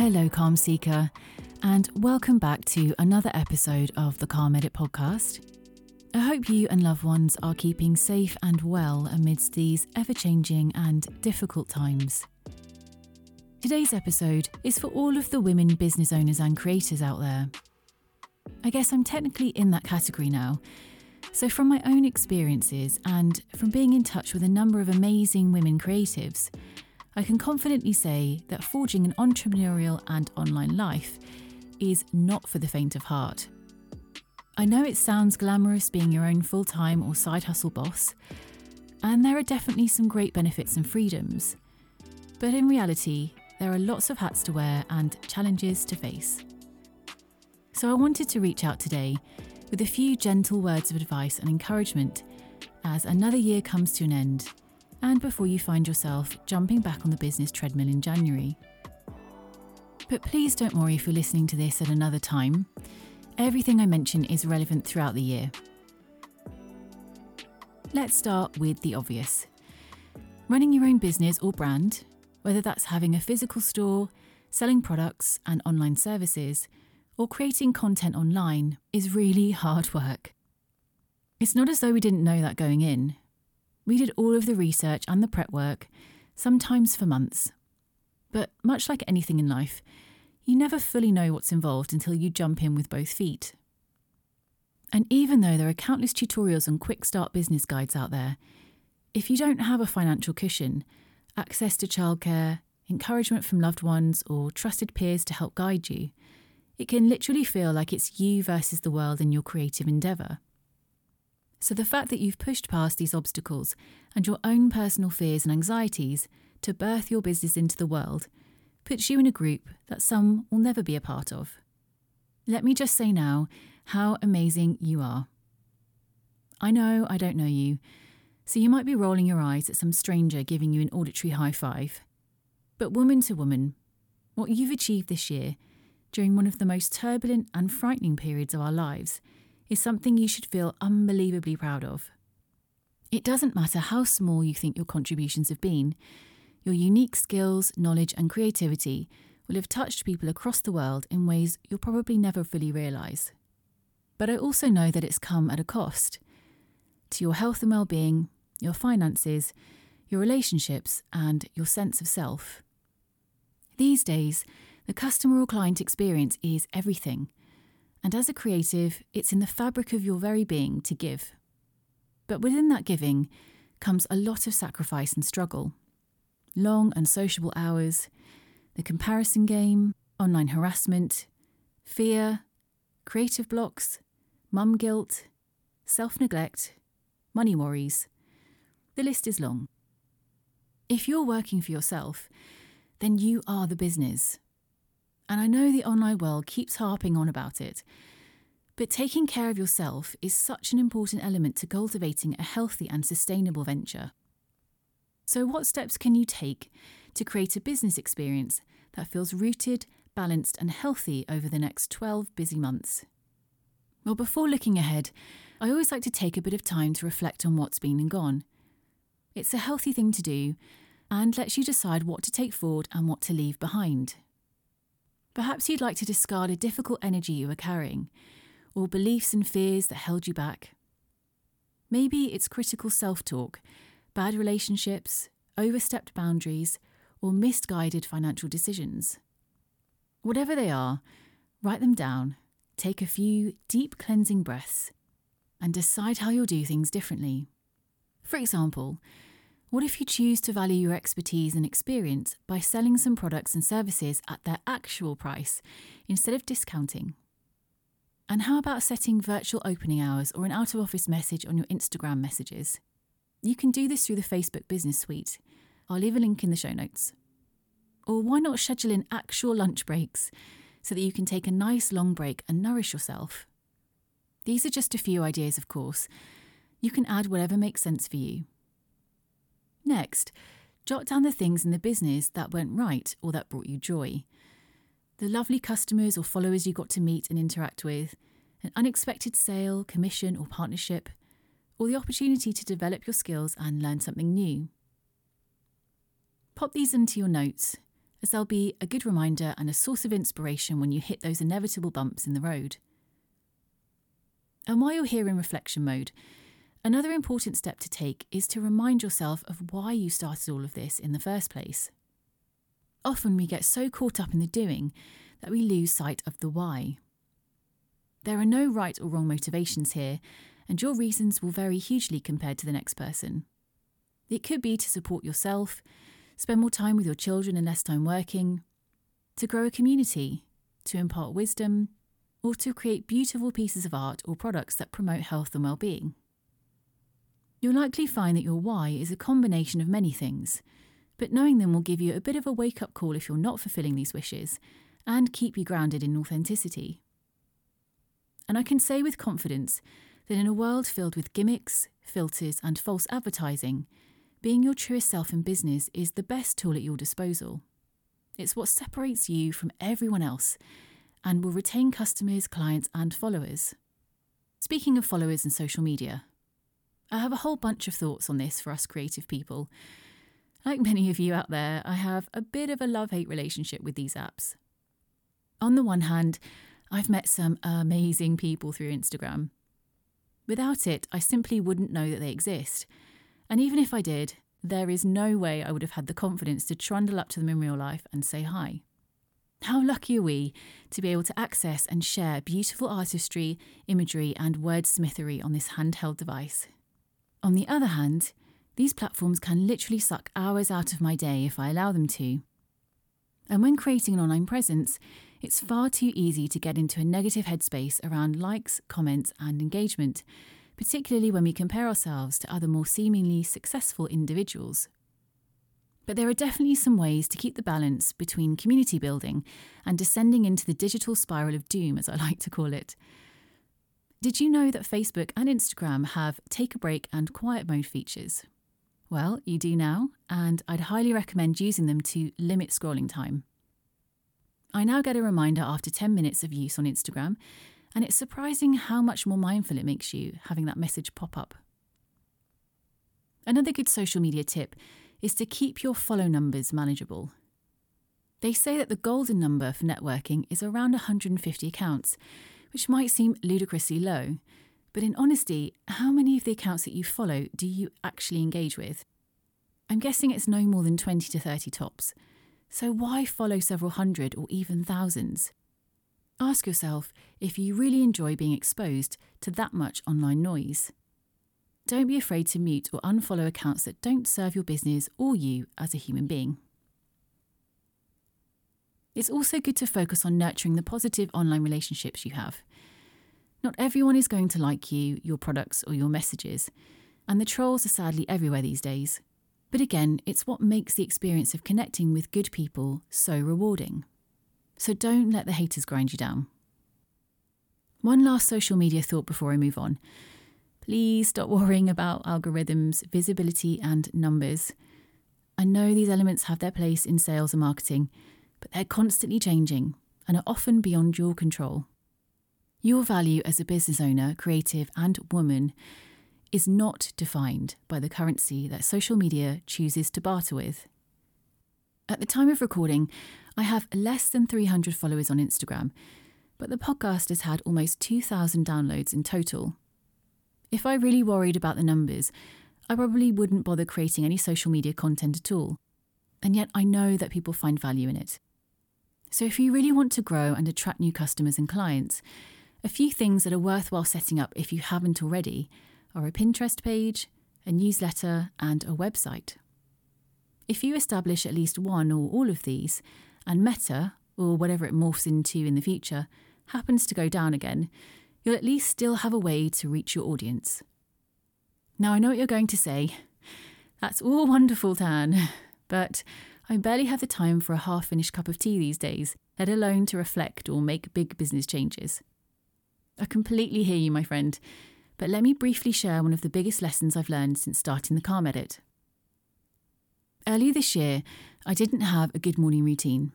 Hello, Calm Seeker, and welcome back to another episode of the Calm Edit podcast. I hope you and loved ones are keeping safe and well amidst these ever changing and difficult times. Today's episode is for all of the women business owners and creators out there. I guess I'm technically in that category now. So, from my own experiences and from being in touch with a number of amazing women creatives, I can confidently say that forging an entrepreneurial and online life is not for the faint of heart. I know it sounds glamorous being your own full time or side hustle boss, and there are definitely some great benefits and freedoms. But in reality, there are lots of hats to wear and challenges to face. So I wanted to reach out today with a few gentle words of advice and encouragement as another year comes to an end and before you find yourself jumping back on the business treadmill in January. But please don't worry if you're listening to this at another time. Everything I mention is relevant throughout the year. Let's start with the obvious. Running your own business or brand, whether that's having a physical store, selling products and online services, or creating content online, is really hard work. It's not as though we didn't know that going in. We did all of the research and the prep work, sometimes for months. But much like anything in life, you never fully know what's involved until you jump in with both feet. And even though there are countless tutorials and quick start business guides out there, if you don't have a financial cushion, access to childcare, encouragement from loved ones, or trusted peers to help guide you, it can literally feel like it's you versus the world in your creative endeavour. So, the fact that you've pushed past these obstacles and your own personal fears and anxieties to birth your business into the world puts you in a group that some will never be a part of. Let me just say now how amazing you are. I know I don't know you, so you might be rolling your eyes at some stranger giving you an auditory high five. But, woman to woman, what you've achieved this year during one of the most turbulent and frightening periods of our lives is something you should feel unbelievably proud of. It doesn't matter how small you think your contributions have been, your unique skills, knowledge, and creativity will have touched people across the world in ways you'll probably never fully realise. But I also know that it's come at a cost to your health and well being, your finances, your relationships, and your sense of self. These days, the customer or client experience is everything, and as a creative, it's in the fabric of your very being to give. But within that giving comes a lot of sacrifice and struggle. Long unsociable hours, the comparison game, online harassment, fear, creative blocks, mum guilt, self neglect, money worries. The list is long. If you're working for yourself, then you are the business. And I know the online world keeps harping on about it. But taking care of yourself is such an important element to cultivating a healthy and sustainable venture. So, what steps can you take to create a business experience that feels rooted, balanced, and healthy over the next 12 busy months? Well, before looking ahead, I always like to take a bit of time to reflect on what's been and gone. It's a healthy thing to do and lets you decide what to take forward and what to leave behind. Perhaps you'd like to discard a difficult energy you were carrying, or beliefs and fears that held you back. Maybe it's critical self talk, bad relationships, overstepped boundaries, or misguided financial decisions. Whatever they are, write them down, take a few deep cleansing breaths, and decide how you'll do things differently. For example, what if you choose to value your expertise and experience by selling some products and services at their actual price instead of discounting? And how about setting virtual opening hours or an out of office message on your Instagram messages? You can do this through the Facebook Business Suite. I'll leave a link in the show notes. Or why not schedule in actual lunch breaks so that you can take a nice long break and nourish yourself? These are just a few ideas, of course. You can add whatever makes sense for you. Next, jot down the things in the business that went right or that brought you joy. The lovely customers or followers you got to meet and interact with, an unexpected sale, commission, or partnership, or the opportunity to develop your skills and learn something new. Pop these into your notes as they'll be a good reminder and a source of inspiration when you hit those inevitable bumps in the road. And while you're here in reflection mode, another important step to take is to remind yourself of why you started all of this in the first place. Often we get so caught up in the doing that we lose sight of the why. There are no right or wrong motivations here, and your reasons will vary hugely compared to the next person. It could be to support yourself, spend more time with your children and less time working, to grow a community, to impart wisdom, or to create beautiful pieces of art or products that promote health and well-being. You'll likely find that your why is a combination of many things, but knowing them will give you a bit of a wake up call if you're not fulfilling these wishes and keep you grounded in authenticity. And I can say with confidence that in a world filled with gimmicks, filters, and false advertising, being your truest self in business is the best tool at your disposal. It's what separates you from everyone else and will retain customers, clients, and followers. Speaking of followers and social media, I have a whole bunch of thoughts on this for us creative people. Like many of you out there, I have a bit of a love hate relationship with these apps. On the one hand, I've met some amazing people through Instagram. Without it, I simply wouldn't know that they exist. And even if I did, there is no way I would have had the confidence to trundle up to them in real life and say hi. How lucky are we to be able to access and share beautiful artistry, imagery, and wordsmithery on this handheld device? On the other hand, these platforms can literally suck hours out of my day if I allow them to. And when creating an online presence, it's far too easy to get into a negative headspace around likes, comments, and engagement, particularly when we compare ourselves to other more seemingly successful individuals. But there are definitely some ways to keep the balance between community building and descending into the digital spiral of doom, as I like to call it. Did you know that Facebook and Instagram have take a break and quiet mode features? Well, you do now, and I'd highly recommend using them to limit scrolling time. I now get a reminder after 10 minutes of use on Instagram, and it's surprising how much more mindful it makes you having that message pop up. Another good social media tip is to keep your follow numbers manageable. They say that the golden number for networking is around 150 accounts, which might seem ludicrously low, but in honesty, how many of the accounts that you follow do you actually engage with? I'm guessing it's no more than 20 to 30 tops. So why follow several hundred or even thousands? Ask yourself if you really enjoy being exposed to that much online noise. Don't be afraid to mute or unfollow accounts that don't serve your business or you as a human being. It's also good to focus on nurturing the positive online relationships you have. Not everyone is going to like you, your products, or your messages, and the trolls are sadly everywhere these days. But again, it's what makes the experience of connecting with good people so rewarding. So don't let the haters grind you down. One last social media thought before I move on. Please stop worrying about algorithms, visibility, and numbers. I know these elements have their place in sales and marketing, but they're constantly changing and are often beyond your control. Your value as a business owner, creative, and woman is not defined by the currency that social media chooses to barter with. At the time of recording, I have less than 300 followers on Instagram, but the podcast has had almost 2,000 downloads in total. If I really worried about the numbers, I probably wouldn't bother creating any social media content at all. And yet I know that people find value in it. So if you really want to grow and attract new customers and clients, a few things that are worthwhile setting up if you haven't already are a Pinterest page, a newsletter, and a website. If you establish at least one or all of these, and Meta, or whatever it morphs into in the future, happens to go down again, you'll at least still have a way to reach your audience. Now, I know what you're going to say. That's all wonderful, Dan, but I barely have the time for a half finished cup of tea these days, let alone to reflect or make big business changes. I completely hear you, my friend, but let me briefly share one of the biggest lessons I've learned since starting the Calm Edit. Earlier this year, I didn't have a good morning routine.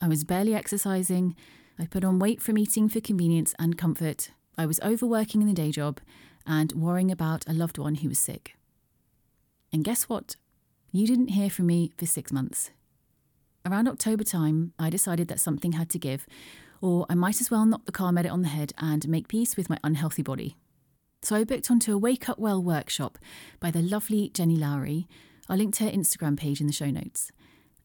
I was barely exercising, I put on weight from eating for convenience and comfort. I was overworking in the day job and worrying about a loved one who was sick. And guess what? You didn't hear from me for six months. around October time, I decided that something had to give, or I might as well knock the Calm Edit on the head and make peace with my unhealthy body. So I booked onto a Wake Up Well workshop by the lovely Jenny Lowry. I'll link to her Instagram page in the show notes.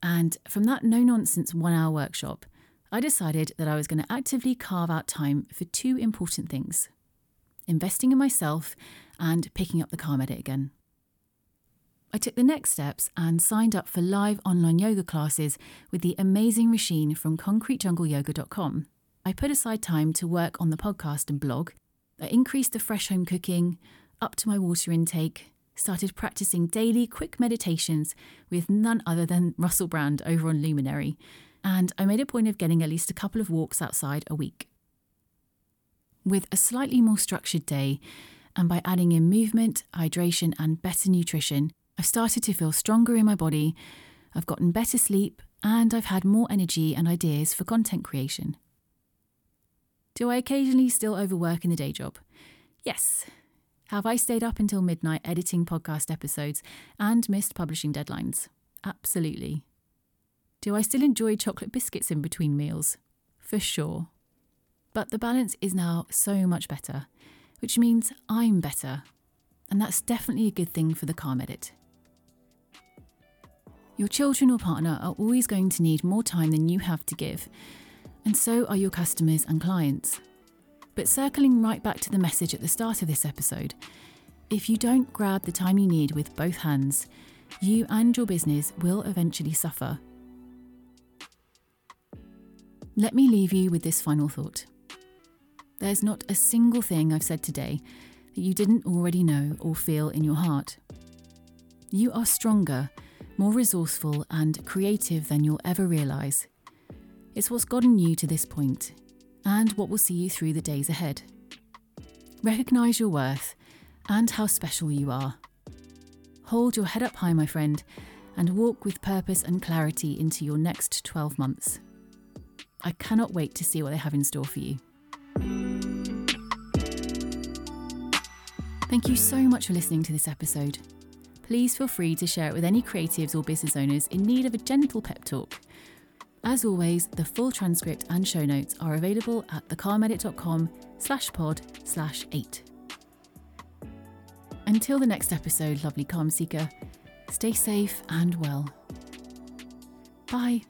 And from that no nonsense one hour workshop, I decided that I was going to actively carve out time for two important things investing in myself and picking up the Calm Edit again. I took the next steps and signed up for live online yoga classes with the amazing Roisin from concretejungleyoga.com. I put aside time to work on the podcast and blog. I increased the fresh home cooking, upped my water intake, started practicing daily quick meditations with none other than Russell Brand over on Luminary, and I made a point of getting at least a couple of walks outside a week. With a slightly more structured day, and by adding in movement, hydration, and better nutrition, I've started to feel stronger in my body, I've gotten better sleep, and I've had more energy and ideas for content creation. Do I occasionally still overwork in the day job? Yes. Have I stayed up until midnight editing podcast episodes and missed publishing deadlines? Absolutely. Do I still enjoy chocolate biscuits in between meals? For sure. But the balance is now so much better, which means I'm better. And that's definitely a good thing for the Calm Edit. Your children or partner are always going to need more time than you have to give, and so are your customers and clients. But circling right back to the message at the start of this episode, if you don't grab the time you need with both hands, you and your business will eventually suffer. Let me leave you with this final thought. There's not a single thing I've said today that you didn't already know or feel in your heart. You are stronger more resourceful and creative than you'll ever realise. It's what's gotten you to this point, and what will see you through the days ahead. Recognise your worth and how special you are. Hold your head up high, my friend, and walk with purpose and clarity into your next 12 months. I cannot wait to see what they have in store for you. Thank you so much for listening to this episode please feel free to share it with any creatives or business owners in need of a gentle pep talk. As always, the full transcript and show notes are available at thecalmedit.com slash pod slash eight. Until the next episode, lovely calm seeker, stay safe and well. Bye.